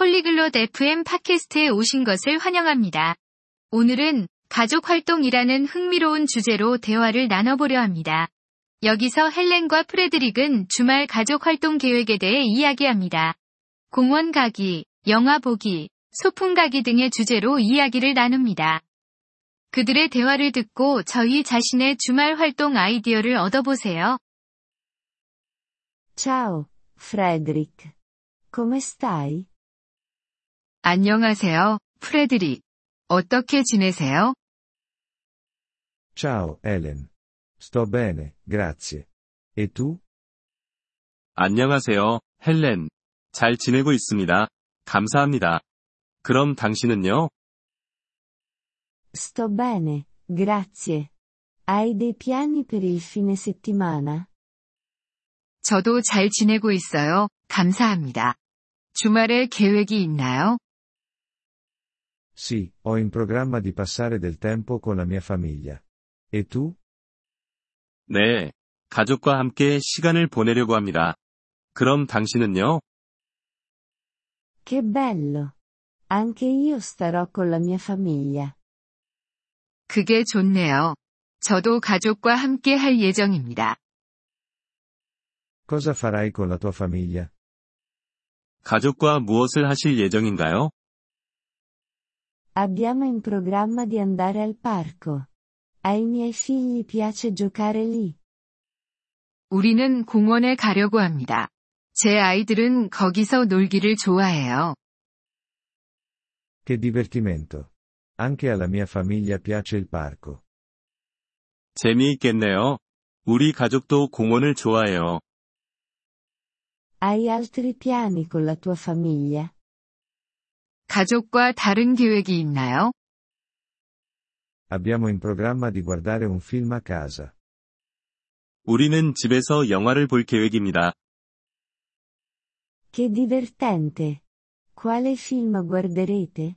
폴리글롯 FM 팟캐스트에 오신 것을 환영합니다. 오늘은 가족 활동이라는 흥미로운 주제로 대화를 나눠보려 합니다. 여기서 헬렌과 프레드릭은 주말 가족 활동 계획에 대해 이야기합니다. 공원 가기, 영화 보기, 소풍 가기 등의 주제로 이야기를 나눕니다. 그들의 대화를 듣고 저희 자신의 주말 활동 아이디어를 얻어보세요. Ciao, Frederick. Come stai? 안녕하세요, 프레드릭. 어떻게 지내세요? Ciao, Helen. Sto bene, grazie. E tu? 안녕하세요, 헬렌. 잘 지내고 있습니다. 감사합니다. 그럼 당신은요? Sto bene, grazie. Hai dei piani per il fine settimana? 저도 잘 지내고 있어요. 감사합니다. 주말에 계획이 있나요? Sì, ho in programma di passare del tempo con la mia famiglia. E tu? 네. 가족과 함께 시간을 보내려고 합니다. 그럼 당신은요? Che bello! Anche io starò con la mia famiglia. 그게 좋네요. 저도 가족과 함께 할 예정입니다. Cosa farai con la tua famiglia? 가족과 무엇을 하실 예정인가요? Abbiamo in programma di andare al parco. Ai miei figli piace giocare lì. 우리는 공원에 가려고 합니다. 제 아이들은 거기서 놀기를 좋아해요. Che divertimento. Anche alla mia famiglia piace il parco. 재미있겠네요. 우리 가족도 공원을 좋아해요. Hai altri piani con la tua famiglia? 가족과 다른 계획이 있나요? Abbiamo in programma di guardare un film a casa. 우리는 집에서 영화를 볼 계획입니다. Che divertente! Quale film guarderete?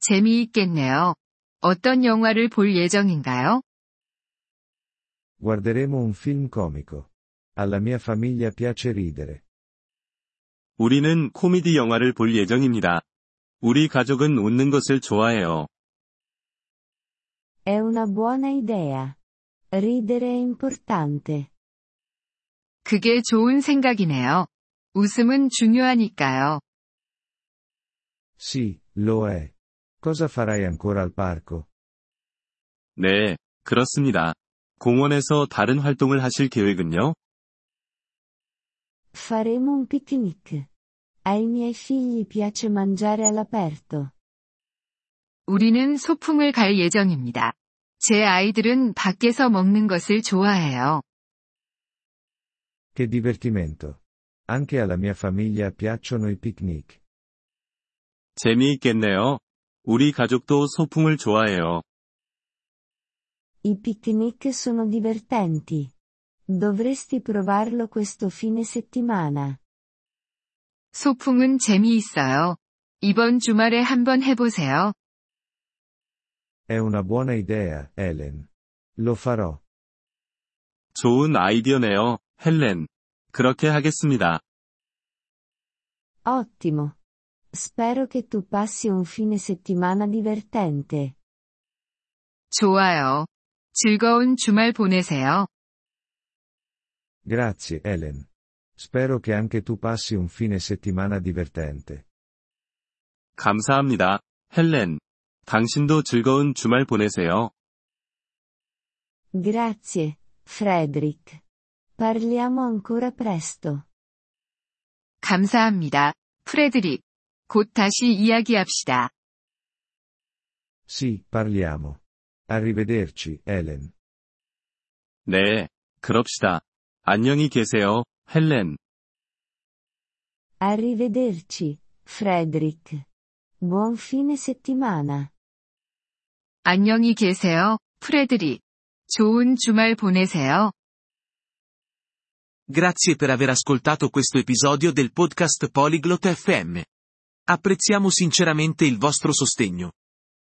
재미있겠네요. 어떤 영화를 볼 예정인가요? Guarderemo un film comico. Alla mia famiglia piace ridere. 우리는 코미디 영화를 볼 예정입니다. 우리 가족은 웃는 것을 좋아해요. È una buona idea. Ridere è importante. 그게 좋은 생각이네요. 웃음은 중요하니까요. Sì, lo è. Cosa farai ancora al parco? 네, 그렇습니다. 공원에서 다른 활동을 하실 계획은요? Faremo un picnic. Ai miei figli piace mangiare all'aperto. 우리는 소풍을 갈 예정입니다. 제 아이들은 밖에서 먹는 것을 좋아해요. Che divertimento. Anche alla mia famiglia piacciono i picnic. 재미있겠네요. 우리 가족도 소풍을 좋아해요. I picnic sono divertenti. Dovresti provarlo questo fine settimana. 소풍은 재미있어요. 이번 주말에 한번 해보세요. È una buona idea, Helen. Lo farò. 좋은 아이디어네요, 헬렌. 그렇게 하겠습니다. Ottimo. Spero che tu passi un fine settimana divertente. 좋아요. 즐거운 주말 보내세요. Grazie, Helen. Spero che anche tu passi un fine settimana divertente. 감사합니다, 헬렌. 당신도 즐거운 주말 보내세요. Grazie, Frederick. Parliamo ancora presto. 감사합니다. 프레드릭. 곧 다시 이야기합시다. Sì, parliamo. Arrivederci, Helen. 네, 그럽시다. 안녕히 계세요, 헬렌. Arrivederci, Frederick. Buon fine settimana. 안녕히 계세요, 프레드릭. 좋은 주말 보내세요. Grazie per aver ascoltato questo episodio del podcast Polyglot FM. Apprezziamo sinceramente il vostro sostegno.